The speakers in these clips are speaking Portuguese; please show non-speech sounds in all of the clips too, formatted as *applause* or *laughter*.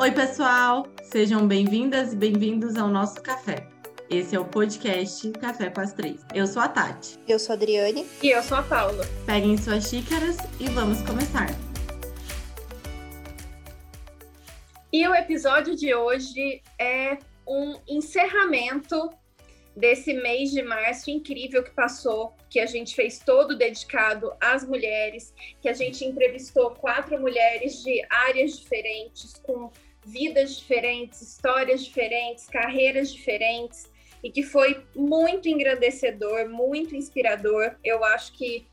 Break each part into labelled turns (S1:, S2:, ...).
S1: Oi, pessoal! Sejam bem-vindas e bem-vindos ao nosso café. Esse é o podcast Café com as Três. Eu sou a Tati.
S2: Eu sou a Adriane.
S3: E eu sou a Paula.
S1: Peguem suas xícaras e vamos começar.
S3: E o episódio de hoje é um encerramento desse mês de março incrível que passou, que a gente fez todo dedicado às mulheres, que a gente entrevistou quatro mulheres de áreas diferentes, com vidas diferentes, histórias diferentes, carreiras diferentes, e que foi muito engrandecedor, muito inspirador. Eu acho que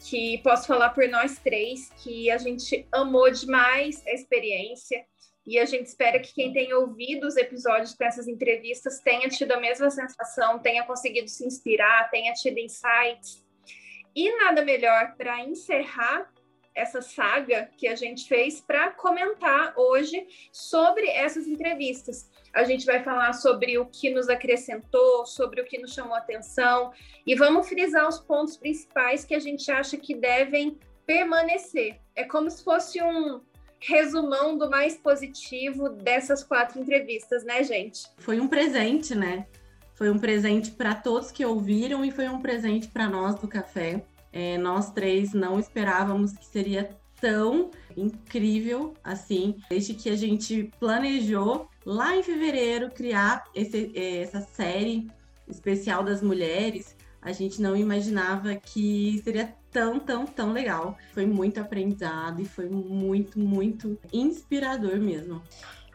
S3: que posso falar por nós três que a gente amou demais a experiência e a gente espera que quem tenha ouvido os episódios dessas entrevistas tenha tido a mesma sensação, tenha conseguido se inspirar, tenha tido insights. E nada melhor para encerrar essa saga que a gente fez para comentar hoje sobre essas entrevistas. A gente vai falar sobre o que nos acrescentou, sobre o que nos chamou atenção e vamos frisar os pontos principais que a gente acha que devem permanecer. É como se fosse um resumão do mais positivo dessas quatro entrevistas, né, gente?
S1: Foi um presente, né? Foi um presente para todos que ouviram e foi um presente para nós do café. É, nós três não esperávamos que seria tão incrível assim, desde que a gente planejou lá em fevereiro criar esse, é, essa série especial das mulheres. A gente não imaginava que seria tão, tão, tão legal. Foi muito aprendizado e foi muito, muito inspirador mesmo.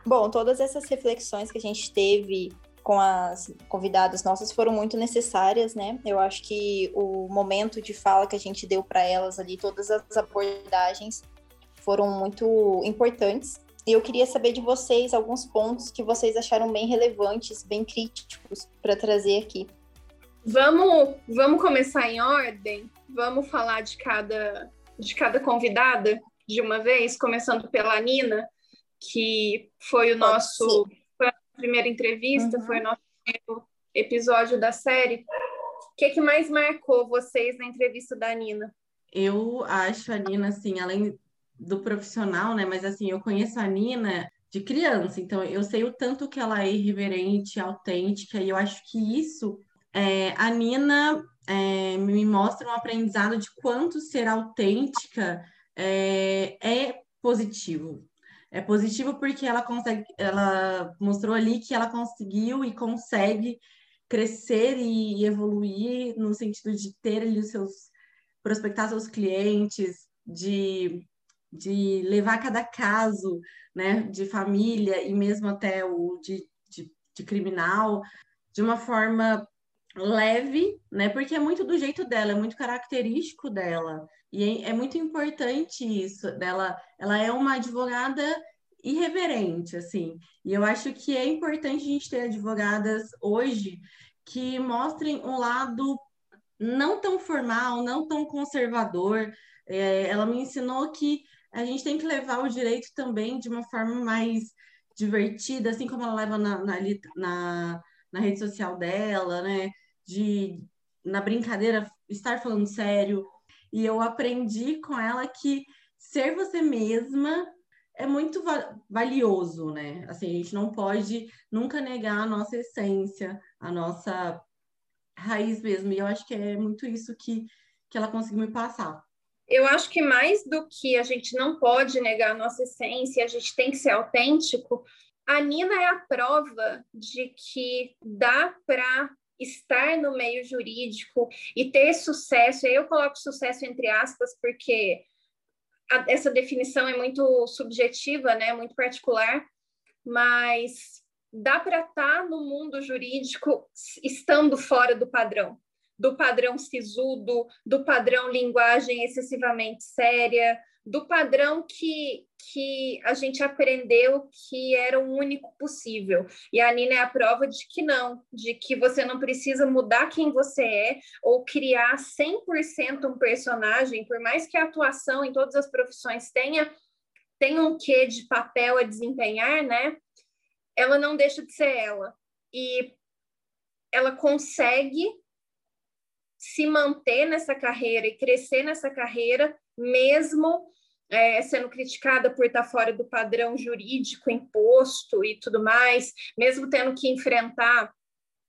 S2: Bom, todas essas reflexões que a gente teve com as convidadas nossas foram muito necessárias, né? Eu acho que o momento de fala que a gente deu para elas ali, todas as abordagens foram muito importantes. E eu queria saber de vocês alguns pontos que vocês acharam bem relevantes, bem críticos para trazer aqui.
S3: Vamos, vamos começar em ordem. Vamos falar de cada de cada convidada de uma vez, começando pela Nina, que foi o nosso a primeira entrevista, uhum. foi o nosso primeiro episódio da série. O que, que mais marcou vocês na entrevista da Nina?
S1: Eu acho a Nina, assim, além do profissional, né? Mas assim, eu conheço a Nina de criança, então eu sei o tanto que ela é irreverente, autêntica, e eu acho que isso é, a Nina é, me mostra um aprendizado de quanto ser autêntica é, é positivo. É positivo porque ela consegue, ela mostrou ali que ela conseguiu e consegue crescer e evoluir no sentido de ter ali os seus prospectar seus clientes, de, de levar cada caso, né, de família e mesmo até o de, de, de criminal de uma forma leve, né? Porque é muito do jeito dela, é muito característico dela. E é, é muito importante isso dela. Ela é uma advogada irreverente, assim. E eu acho que é importante a gente ter advogadas hoje que mostrem um lado não tão formal, não tão conservador. É, ela me ensinou que a gente tem que levar o direito também de uma forma mais divertida, assim como ela leva na, na, na, na rede social dela, né? De, na brincadeira, estar falando sério. E eu aprendi com ela que ser você mesma é muito valioso, né? Assim, a gente não pode nunca negar a nossa essência, a nossa raiz mesmo. E eu acho que é muito isso que, que ela conseguiu me passar.
S3: Eu acho que mais do que a gente não pode negar a nossa essência, a gente tem que ser autêntico. A Nina é a prova de que dá para estar no meio jurídico e ter sucesso, eu coloco sucesso entre aspas, porque a, essa definição é muito subjetiva, né, muito particular, mas dá para estar tá no mundo jurídico estando fora do padrão, do padrão sisudo, do padrão linguagem excessivamente séria, do padrão que, que a gente aprendeu que era o único possível. E a Nina é a prova de que não, de que você não precisa mudar quem você é ou criar 100% um personagem, por mais que a atuação em todas as profissões tenha, tenha um quê de papel a desempenhar, né? Ela não deixa de ser ela. E ela consegue se manter nessa carreira e crescer nessa carreira, mesmo é, sendo criticada por estar fora do padrão jurídico imposto e tudo mais, mesmo tendo que enfrentar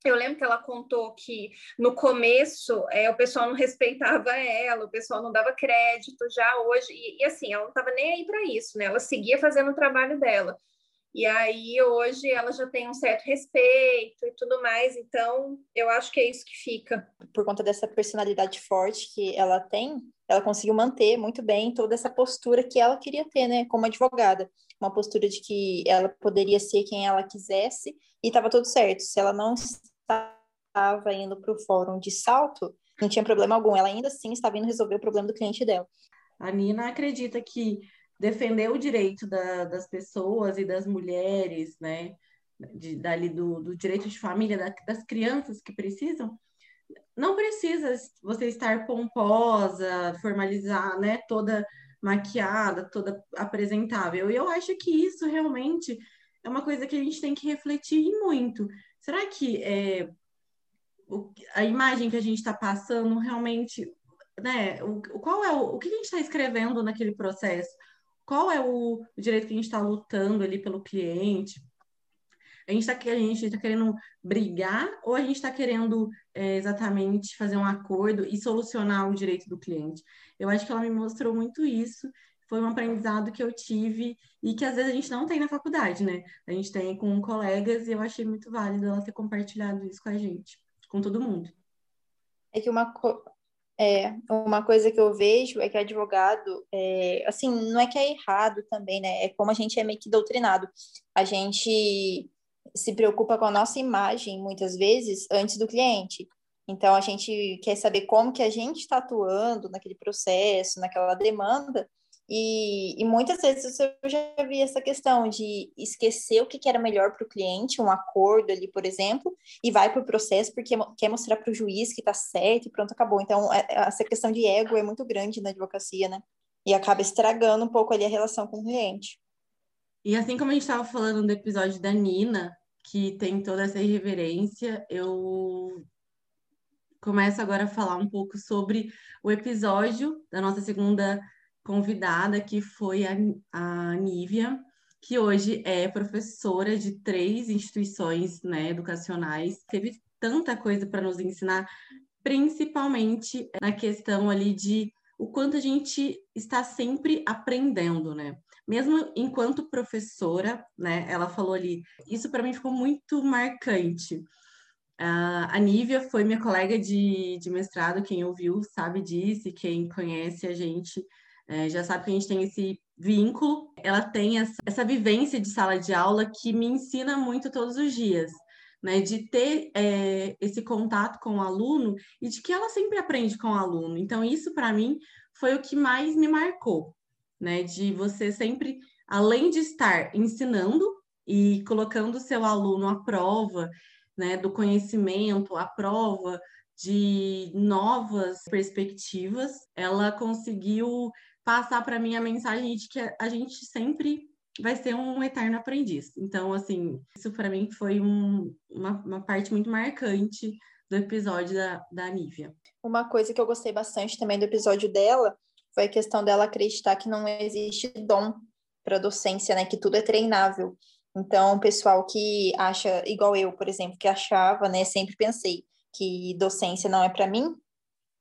S3: eu lembro que ela contou que no começo é, o pessoal não respeitava ela, o pessoal não dava crédito já hoje, e, e assim, ela não estava nem aí para isso, né? Ela seguia fazendo o trabalho dela. E aí hoje ela já tem um certo respeito e tudo mais, então eu acho que é isso que fica.
S2: Por conta dessa personalidade forte que ela tem, ela conseguiu manter muito bem toda essa postura que ela queria ter, né, como advogada, uma postura de que ela poderia ser quem ela quisesse e estava tudo certo. Se ela não estava indo para o fórum de salto, não tinha problema algum. Ela ainda assim estava indo resolver o problema do cliente dela.
S1: A Nina acredita que defender o direito da, das pessoas e das mulheres, né, de, dali do, do direito de família, da, das crianças que precisam, não precisa você estar pomposa, formalizar, né, toda maquiada, toda apresentável. E eu acho que isso realmente é uma coisa que a gente tem que refletir muito. Será que é, o, a imagem que a gente está passando realmente, né, o, qual é o, o que a gente está escrevendo naquele processo? Qual é o, direito que a gente está lutando ali pelo cliente? A gente está tá querendo brigar ou a gente está querendo é, exatamente fazer um acordo e solucionar o direito do cliente? Eu acho que ela me mostrou muito isso. Foi um aprendizado que eu tive e que às vezes a gente não tem na faculdade, né? A gente tem com colegas e eu achei muito válido ela ter compartilhado isso com a gente, com todo mundo.
S2: É que uma, é, uma coisa que eu vejo é que advogado, é, assim, não é que é errado também, né? É como a gente é meio que doutrinado. A gente se preocupa com a nossa imagem, muitas vezes, antes do cliente. Então, a gente quer saber como que a gente está atuando naquele processo, naquela demanda, e, e, muitas vezes eu já vi essa questão de esquecer o que, que era melhor para o cliente, um acordo ali, por exemplo, e vai para o processo porque quer mostrar para o juiz que está certo e pronto, acabou. Então, é, é, essa questão de ego é muito grande na advocacia, né? E acaba estragando um pouco ali a relação com o cliente.
S1: E assim como a gente estava falando no episódio da Nina, que tem toda essa irreverência, eu começo agora a falar um pouco sobre o episódio da nossa segunda convidada, que foi a, a Nívia, que hoje é professora de três instituições né, educacionais. Teve tanta coisa para nos ensinar, principalmente na questão ali de o quanto a gente está sempre aprendendo, né? Mesmo enquanto professora, né? Ela falou ali, isso para mim ficou muito marcante. Uh, a Nívia foi minha colega de, de mestrado, quem ouviu sabe disso, quem conhece a gente é, já sabe que a gente tem esse vínculo, ela tem essa, essa vivência de sala de aula que me ensina muito todos os dias. Né, de ter é, esse contato com o aluno e de que ela sempre aprende com o aluno. Então, isso para mim foi o que mais me marcou, né? De você sempre, além de estar ensinando e colocando o seu aluno à prova, né, do conhecimento, à prova de novas perspectivas, ela conseguiu passar para mim a mensagem de que a gente sempre vai ser um eterno aprendiz. Então, assim, isso para mim foi um, uma, uma, parte muito marcante do episódio da, da Nívia.
S2: Uma coisa que eu gostei bastante também do episódio dela foi a questão dela acreditar que não existe dom para docência, né? Que tudo é treinável. Então, o pessoal que acha, igual eu, por exemplo, que achava, né? Sempre pensei que docência não é para mim,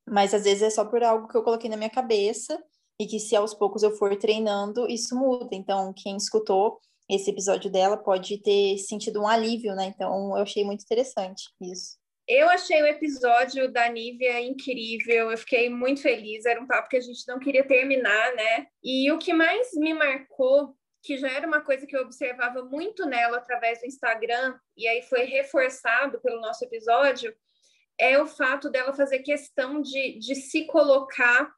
S2: mas às vezes é só por algo que eu coloquei na minha cabeça e que se aos poucos eu for treinando, isso muda. Então, quem escutou esse episódio dela pode ter sentido um alívio, né? Então, eu achei muito interessante isso.
S3: Eu achei o episódio da Nívia incrível, eu fiquei muito feliz, era um papo que a gente não queria terminar, né? E o que mais me marcou, que já era uma coisa que eu observava muito nela através do Instagram, e aí foi reforçado pelo nosso episódio, é o fato dela fazer questão de, de se colocar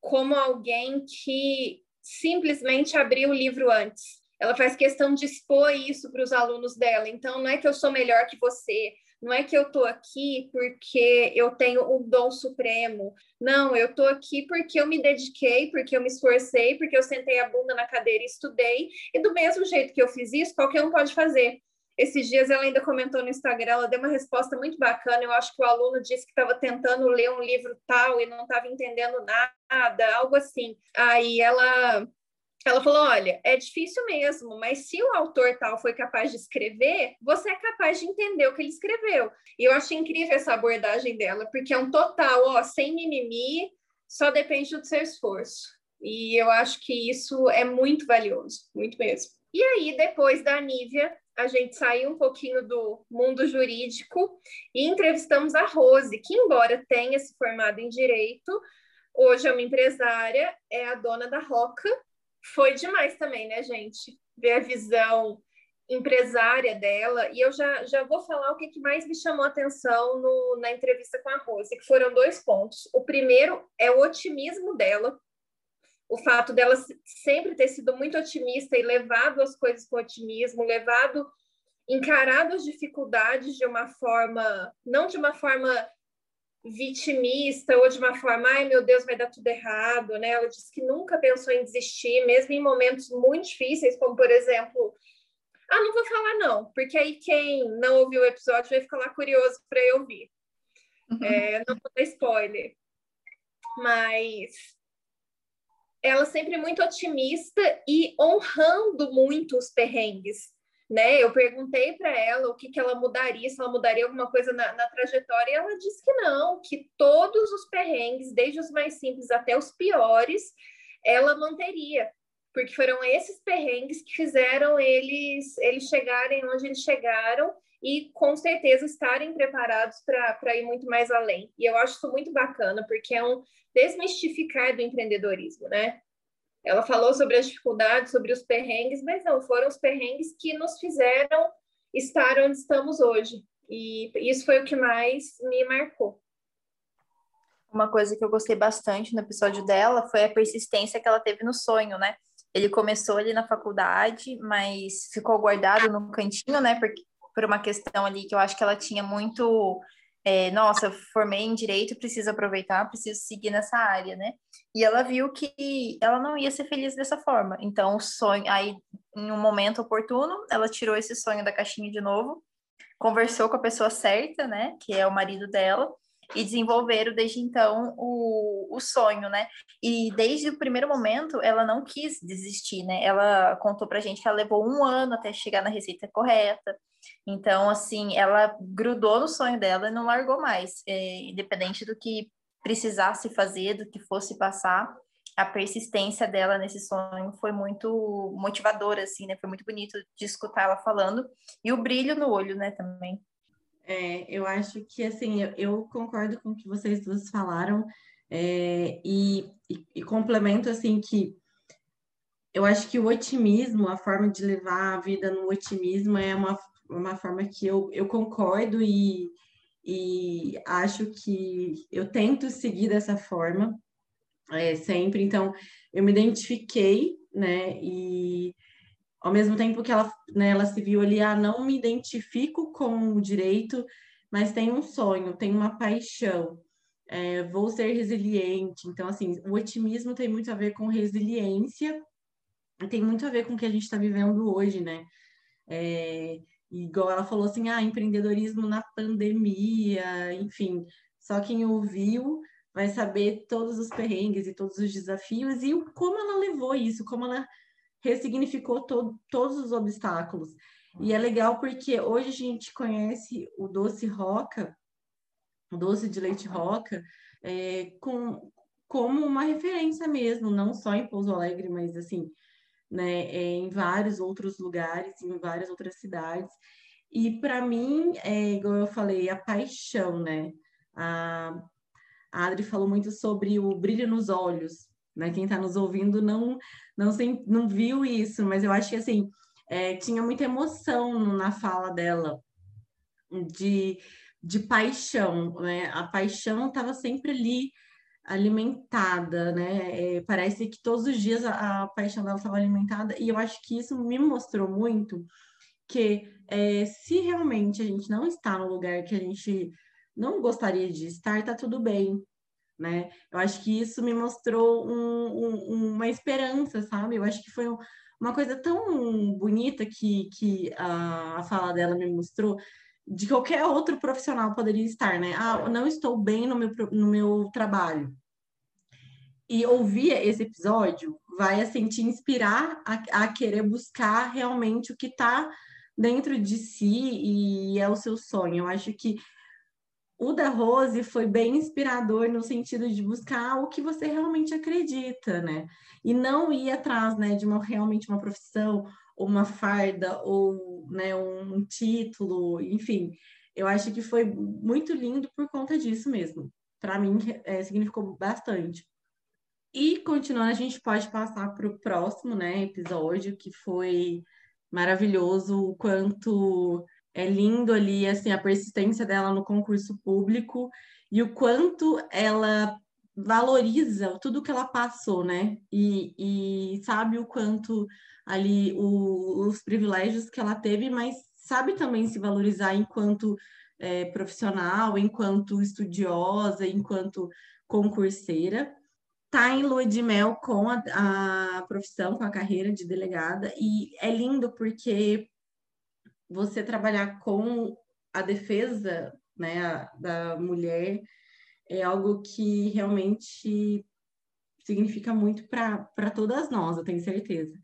S3: como alguém que simplesmente abriu o livro antes. Ela faz questão de expor isso para os alunos dela. Então, não é que eu sou melhor que você, não é que eu estou aqui porque eu tenho um dom supremo. Não, eu estou aqui porque eu me dediquei, porque eu me esforcei, porque eu sentei a bunda na cadeira e estudei. E do mesmo jeito que eu fiz isso, qualquer um pode fazer. Esses dias ela ainda comentou no Instagram, ela deu uma resposta muito bacana. Eu acho que o aluno disse que estava tentando ler um livro tal e não estava entendendo nada, algo assim. Aí ela ela falou: olha, é difícil mesmo, mas se o autor tal foi capaz de escrever, você é capaz de entender o que ele escreveu. E eu achei incrível essa abordagem dela, porque é um total, ó, sem mimimi, só depende do seu esforço. E eu acho que isso é muito valioso, muito mesmo. E aí, depois da Nívia, a gente saiu um pouquinho do mundo jurídico e entrevistamos a Rose, que, embora tenha se formado em direito, hoje é uma empresária, é a dona da Roca, foi demais também, né, gente? Ver a visão empresária dela. E eu já, já vou falar o que, que mais me chamou a atenção no, na entrevista com a Rose, que foram dois pontos. O primeiro é o otimismo dela, o fato dela sempre ter sido muito otimista e levado as coisas com otimismo, levado, encarado as dificuldades de uma forma, não de uma forma vitimista ou de uma forma, ai meu Deus, vai dar tudo errado, né? Ela disse que nunca pensou em desistir, mesmo em momentos muito difíceis, como por exemplo, ah, não vou falar não, porque aí quem não ouviu o episódio vai ficar lá curioso para eu ouvir. Uhum. É, não vou dar spoiler. Mas ela sempre muito otimista e honrando muito os perrengues né? Eu perguntei para ela o que, que ela mudaria, se ela mudaria alguma coisa na, na, trajetória, e ela disse que não, que todos os perrengues, desde os mais simples até os piores, ela manteria, porque foram esses perrengues que fizeram eles, eles chegarem onde eles chegaram e com certeza estarem preparados para ir muito mais além. E eu acho isso muito bacana, porque é um desmistificar do empreendedorismo, né? Ela falou sobre as dificuldades, sobre os perrengues, mas não, foram os perrengues que nos fizeram estar onde estamos hoje. E isso foi o que mais me marcou.
S2: Uma coisa que eu gostei bastante no episódio dela foi a persistência que ela teve no sonho, né? Ele começou ali na faculdade, mas ficou guardado no cantinho, né? Porque, por uma questão ali que eu acho que ela tinha muito é, nossa, formei em direito, preciso aproveitar, preciso seguir nessa área, né? E ela viu que ela não ia ser feliz dessa forma. Então, o sonho, aí, em um momento oportuno, ela tirou esse sonho da caixinha de novo, conversou com a pessoa certa, né? Que é o marido dela, e desenvolveram desde então o, o sonho, né? E desde o primeiro momento ela não quis desistir, né? Ela contou pra gente que ela levou um ano até chegar na receita correta. Então, assim, ela grudou no sonho dela e não largou mais, é, independente do que precisasse fazer, do que fosse passar. A persistência dela nesse sonho foi muito motivadora, assim, né? Foi muito bonito de escutar ela falando. E o brilho no olho, né, também.
S1: É, eu acho que, assim, eu, eu, concordo com o que vocês duas falaram é, e, e, e, complemento, assim, que eu acho que o otimismo, a forma de levar a vida no otimismo é uma, uma forma que eu, eu concordo e, e acho que eu tento seguir dessa forma é, sempre. Então, eu me identifiquei, né, e ao mesmo tempo que ela, né, ela se viu ali, ah, não me identifico com o direito, mas tenho um sonho, tenho uma paixão, é, vou ser resiliente. Então, assim, o otimismo tem muito a ver com resiliência, tem muito a ver com o que a gente está vivendo hoje, né? É, igual ela falou assim, ah, empreendedorismo na pandemia, enfim, só quem ouviu vai saber todos os perrengues e todos os desafios e como ela levou isso, como ela ressignificou to todos os obstáculos. E é legal porque hoje a gente conhece o doce roca, o doce de leite roca, é, com, como uma referência mesmo, não só em Pouso Alegre, mas assim, né, é, em vários outros lugares, em várias outras cidades. E para mim, é igual eu falei, a paixão, né? A, a Adri falou muito sobre o brilho nos olhos, né? Quem está nos ouvindo não não, não viu isso, mas eu acho que assim é, tinha muita emoção na fala dela de, de paixão, né? A paixão estava sempre ali alimentada, né? É, parece que todos os dias a, a paixão dela estava alimentada, e eu acho que isso me mostrou muito que é, se realmente a gente não está no lugar que a gente não gostaria de estar, tá tudo bem, né? Eu acho que isso me mostrou um, um, uma esperança, sabe? Eu acho que foi um, uma coisa tão bonita que, que a, a fala dela me mostrou, de qualquer outro profissional poderia estar, né? Ah, não estou bem no meu, no meu trabalho. E ouvir esse episódio vai, assim, te inspirar a, a querer buscar realmente o que está dentro de si e é o seu sonho. Eu acho que o da Rose foi bem inspirador no sentido de buscar o que você realmente acredita, né? E não ir atrás, né, de uma realmente uma profissão uma farda ou, né, um título, enfim. Eu acho que foi muito lindo por conta disso mesmo. Para mim, é, significou bastante. E continuando, a gente pode passar para o próximo, né, episódio que foi maravilhoso, o quanto é lindo ali assim a persistência dela no concurso público e o quanto ela valoriza tudo que ela passou, né? E, e sabe o quanto ali o, os privilégios que ela teve, mas sabe também se valorizar enquanto é, profissional, enquanto estudiosa, enquanto concurseira tá em lua de mel com a, a profissão, com a carreira de delegada, e é lindo porque você trabalhar com a defesa né, da mulher é algo que realmente significa muito para todas nós, eu tenho certeza.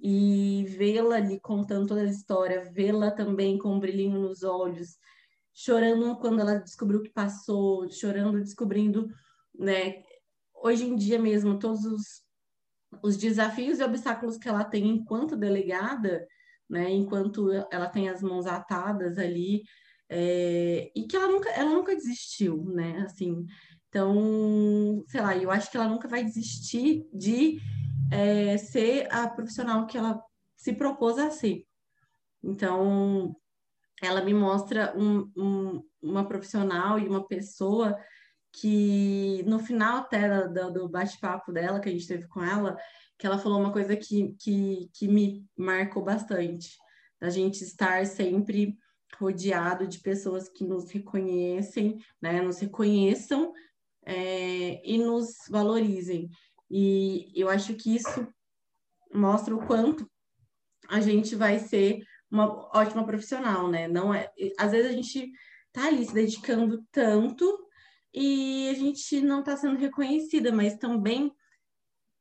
S1: E vê-la ali contando toda a história, vê-la também com um brilhinho nos olhos, chorando quando ela descobriu o que passou, chorando, descobrindo né, hoje em dia mesmo, todos os, os desafios e obstáculos que ela tem enquanto delegada, né, enquanto ela tem as mãos atadas ali, é, e que ela nunca, ela nunca desistiu, né, assim, então, sei lá, eu acho que ela nunca vai desistir de é, ser a profissional que ela se propôs a ser. Então, ela me mostra um, um, uma profissional e uma pessoa que no final até do, do bate-papo dela, que a gente teve com ela, que ela falou uma coisa que, que, que me marcou bastante, da gente estar sempre rodeado de pessoas que nos reconhecem, né, nos reconheçam é, e nos valorizem. E eu acho que isso mostra o quanto a gente vai ser uma ótima profissional, né? Não é, às vezes a gente tá ali se dedicando tanto e a gente não está sendo reconhecida, mas também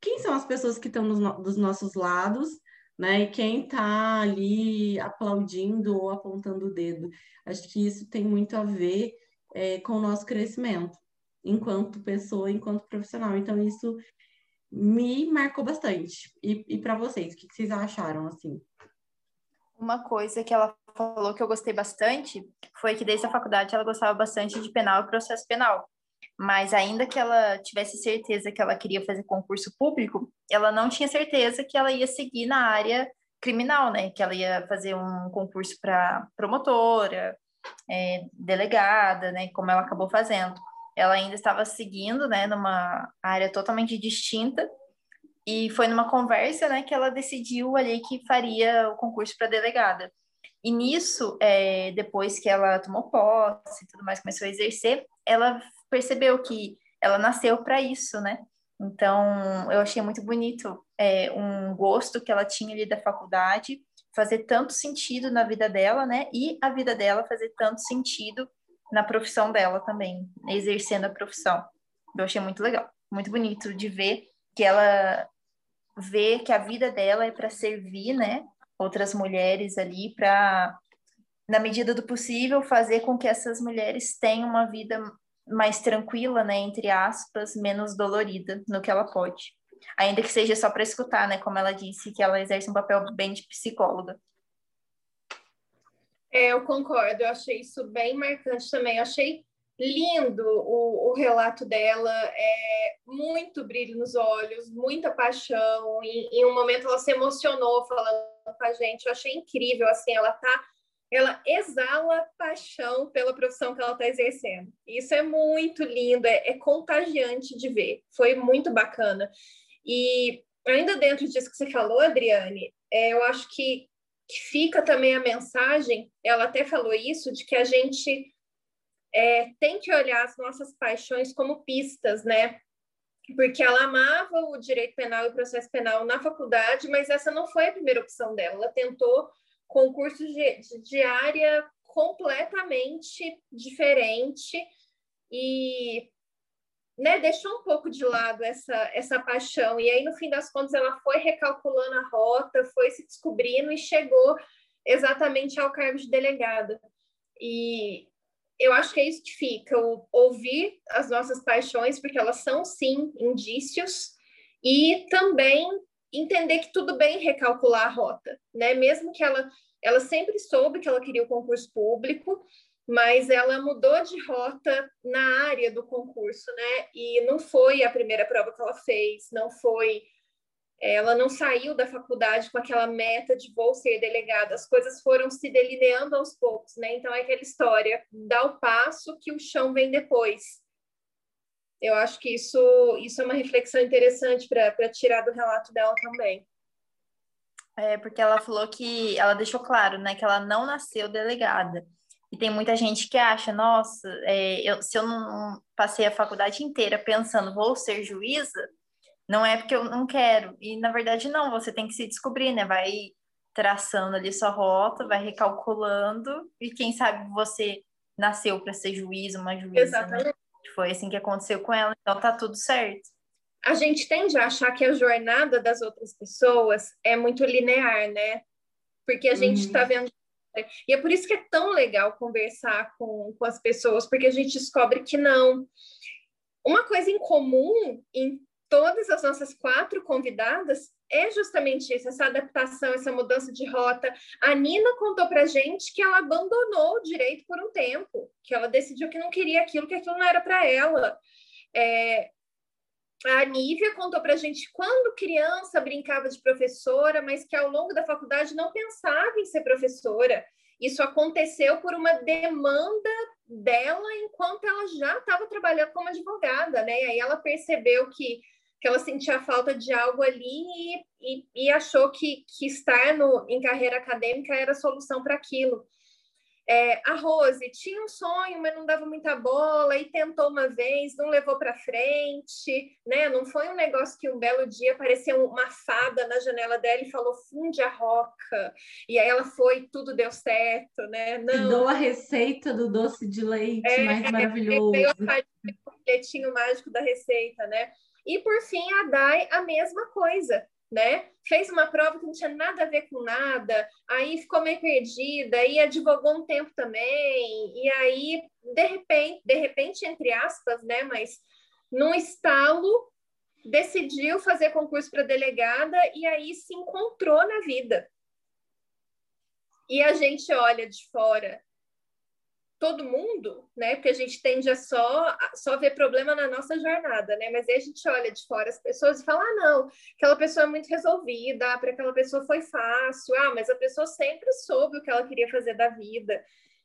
S1: quem são as pessoas que estão no, dos nossos lados, né? E quem está ali aplaudindo ou apontando o dedo. Acho que isso tem muito a ver é, com o nosso crescimento enquanto pessoa, enquanto profissional. Então, isso me marcou bastante. E, e para vocês, o que, que vocês acharam assim?
S2: Uma coisa que ela falou que eu gostei bastante foi que desde a faculdade ela gostava bastante de penal e processo penal. Mas ainda que ela tivesse certeza que ela queria fazer concurso público, ela não tinha certeza que ela ia seguir na área criminal, né? Que ela ia fazer um concurso para promotora, é, delegada, né? Como ela acabou fazendo. Ela ainda estava seguindo, né? Numa área totalmente distinta e foi numa conversa, né, que ela decidiu ali que faria o concurso para delegada. E nisso, é, depois que ela tomou posse e tudo mais, começou a exercer, ela percebeu que ela nasceu para isso, né? Então, eu achei muito bonito é, um gosto que ela tinha ali da faculdade, fazer tanto sentido na vida dela, né? E a vida dela fazer tanto sentido na profissão dela também, exercendo a profissão. Eu achei muito legal, muito bonito de ver que ela vê que a vida dela é para servir, né? Outras mulheres ali para, na medida do possível, fazer com que essas mulheres tenham uma vida mais tranquila, né, entre aspas, menos dolorida no que ela pode. Ainda que seja só para escutar, né, como ela disse, que ela exerce um papel bem de psicóloga.
S3: É, eu concordo, eu achei isso bem marcante também. Eu achei lindo o, o, relato dela, é muito brilho nos olhos, muita paixão. E, em um momento ela se emocionou falando com a gente. Eu achei incrível, assim, ela tá, ela exala paixão pela profissão que ela está exercendo. Isso é muito lindo, é, é contagiante de ver. Foi muito bacana. E ainda dentro disso que você falou, Adriane, é, eu acho que, que fica também a mensagem. Ela até falou isso de que a gente é, tem que olhar as nossas paixões como pistas, né? Porque ela amava o direito penal e o processo penal na faculdade, mas essa não foi a primeira opção dela. Ela tentou concursos de, de área completamente diferente e né, deixou um pouco de lado essa, essa paixão. E aí, no fim das contas, ela foi recalculando a rota, foi se descobrindo e chegou exatamente ao cargo de delegada. E eu acho que é isso que fica, o, ouvir as nossas paixões, porque elas são, sim, indícios, e também entender que tudo bem recalcular a rota, né? Mesmo que ela, ela sempre soube que ela queria o concurso público, mas ela mudou de rota na área do concurso, né? E não foi a primeira prova que ela fez, não foi. Ela não saiu da faculdade com aquela meta de vou ser delegada, as coisas foram se delineando aos poucos, né? Então é aquela história, dá o passo que o chão vem depois. Eu acho que isso, isso é uma reflexão interessante para tirar do relato dela também.
S2: É, porque ela falou que ela deixou claro, né, que ela não nasceu delegada. E tem muita gente que acha, nossa, é, eu, se eu não passei a faculdade inteira pensando vou ser juíza, não é porque eu não quero. E na verdade não, você tem que se descobrir, né? Vai traçando ali sua rota, vai recalculando e quem sabe você nasceu para ser juiz, uma juíza. Né? Exatamente. Né? Foi assim que aconteceu com ela, então tá tudo certo.
S3: A gente tende a achar que a jornada das outras pessoas é muito linear, né? Porque a gente está uhum. vendo e é por isso que é tão legal conversar com, com as pessoas, porque a gente descobre que não. Uma coisa em comum em todas as nossas quatro convidadas é justamente isso, essa adaptação, essa mudança de rota. A Nina contou pra gente que ela abandonou o direito por um tempo, que ela decidiu que não queria aquilo, que aquilo não era para ela. É, a Nívia contou para a gente quando criança brincava de professora, mas que ao longo da faculdade não pensava em ser professora. Isso aconteceu por uma demanda dela enquanto ela já estava trabalhando como advogada, né? E aí ela percebeu que, que ela sentia falta de algo ali e, e, e achou que, que estar no, em carreira acadêmica era a solução para aquilo. É, a Rose tinha um sonho, mas não dava muita bola, e tentou uma vez, não levou para frente, né? Não foi um negócio que um belo dia apareceu uma fada na janela dela e falou funde a roca, e aí ela foi, tudo deu certo, né?
S1: Não. Dou a receita do doce de leite é, mais maravilhoso. Veio
S3: o bilhetinho mágico da receita, né? E por fim, a Dai, a mesma coisa né? Fez uma prova que não tinha nada a ver com nada, aí ficou meio perdida, aí advogou um tempo também, e aí, de repente, de repente, entre aspas, né? Mas num estalo, decidiu fazer concurso para delegada e aí se encontrou na vida. E a gente olha de fora todo mundo, né? Porque a gente tende a só, só ver problema na nossa jornada, né? Mas aí a gente olha de fora as pessoas e fala: ah, não, aquela pessoa é muito resolvida, para aquela pessoa foi fácil, ah, mas a pessoa sempre soube o que ela queria fazer da vida.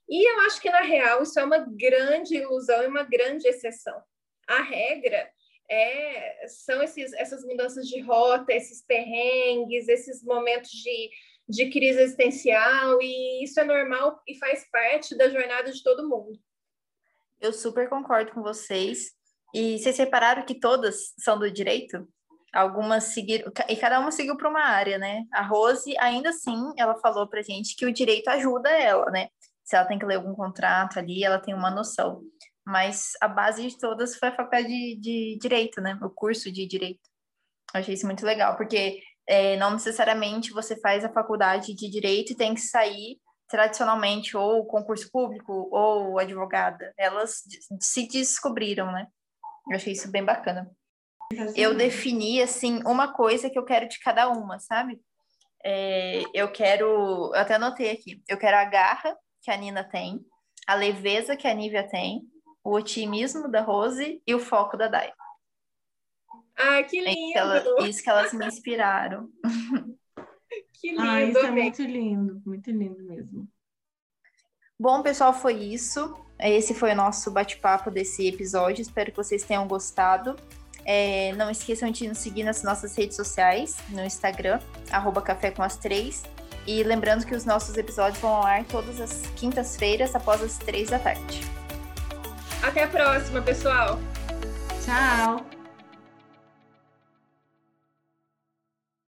S3: E eu acho que, na real, isso é uma grande ilusão e uma grande exceção. A regra é, são esses, essas mudanças de rota, esses perrengues, esses momentos de de crise existencial, e isso é normal e faz parte da jornada de todo mundo.
S2: Eu super concordo com vocês. E vocês repararam que todas são do direito? Algumas seguiram, e cada uma seguiu para uma área, né? A Rose, ainda assim, ela falou para gente que o direito ajuda ela, né? Se ela tem que ler algum contrato ali, ela tem uma noção. Mas a base de todas foi a faculdade de, de direito, né? O curso de direito. Eu achei isso muito legal, porque é, não necessariamente você faz a faculdade de direito e tem que sair tradicionalmente ou concurso público ou advogada. Elas se descobriram, né? Eu achei isso bem bacana. Eu defini, assim, uma coisa que eu quero de cada uma, sabe? É, eu quero, eu até anotei aqui, eu quero a garra que a Nina tem, a leveza que a Nívia tem, o otimismo da Rose e o foco da Dai.
S3: Ah, que lindo!
S2: É que ela, isso que elas me inspiraram. *laughs*
S3: Que lindo! Ah, isso
S1: é muito lindo, muito lindo mesmo.
S2: Bom, pessoal, foi isso. Esse foi o nosso bate-papo desse episódio. Espero que vocês tenham gostado. É, não esqueçam de nos seguir nas nossas redes sociais, no Instagram, arroba Café com as Três. E lembrando que os nossos episódios vão ao ar todas as quintas-feiras, após as três da tarde.
S3: Até a próxima, pessoal!
S1: Tchau!